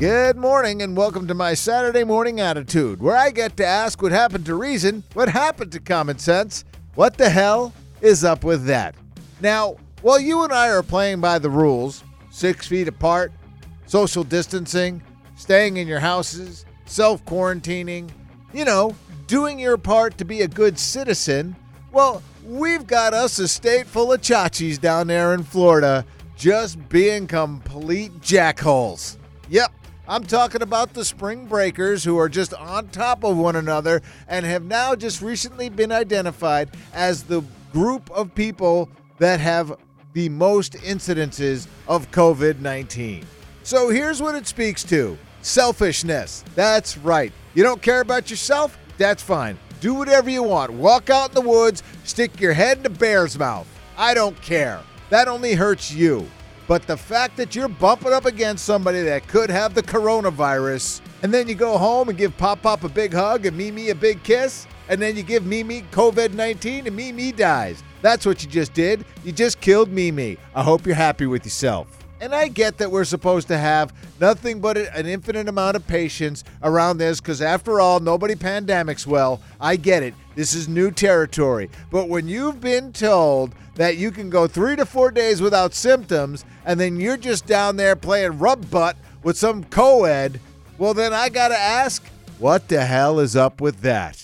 Good morning and welcome to my Saturday morning attitude, where I get to ask what happened to reason, what happened to common sense, what the hell is up with that? Now, while you and I are playing by the rules, six feet apart, social distancing, staying in your houses, self quarantining, you know, doing your part to be a good citizen, well, we've got us a state full of chachis down there in Florida just being complete jackholes. Yep, I'm talking about the spring breakers who are just on top of one another and have now just recently been identified as the group of people that have the most incidences of COVID 19. So here's what it speaks to selfishness. That's right. You don't care about yourself? That's fine. Do whatever you want. Walk out in the woods, stick your head in a bear's mouth. I don't care. That only hurts you. But the fact that you're bumping up against somebody that could have the coronavirus, and then you go home and give Pop Pop a big hug and Mimi a big kiss, and then you give Mimi COVID 19 and Mimi dies. That's what you just did. You just killed Mimi. I hope you're happy with yourself. And I get that we're supposed to have nothing but an infinite amount of patience around this because, after all, nobody pandemics well. I get it. This is new territory. But when you've been told that you can go three to four days without symptoms and then you're just down there playing rub butt with some co ed, well, then I got to ask, what the hell is up with that?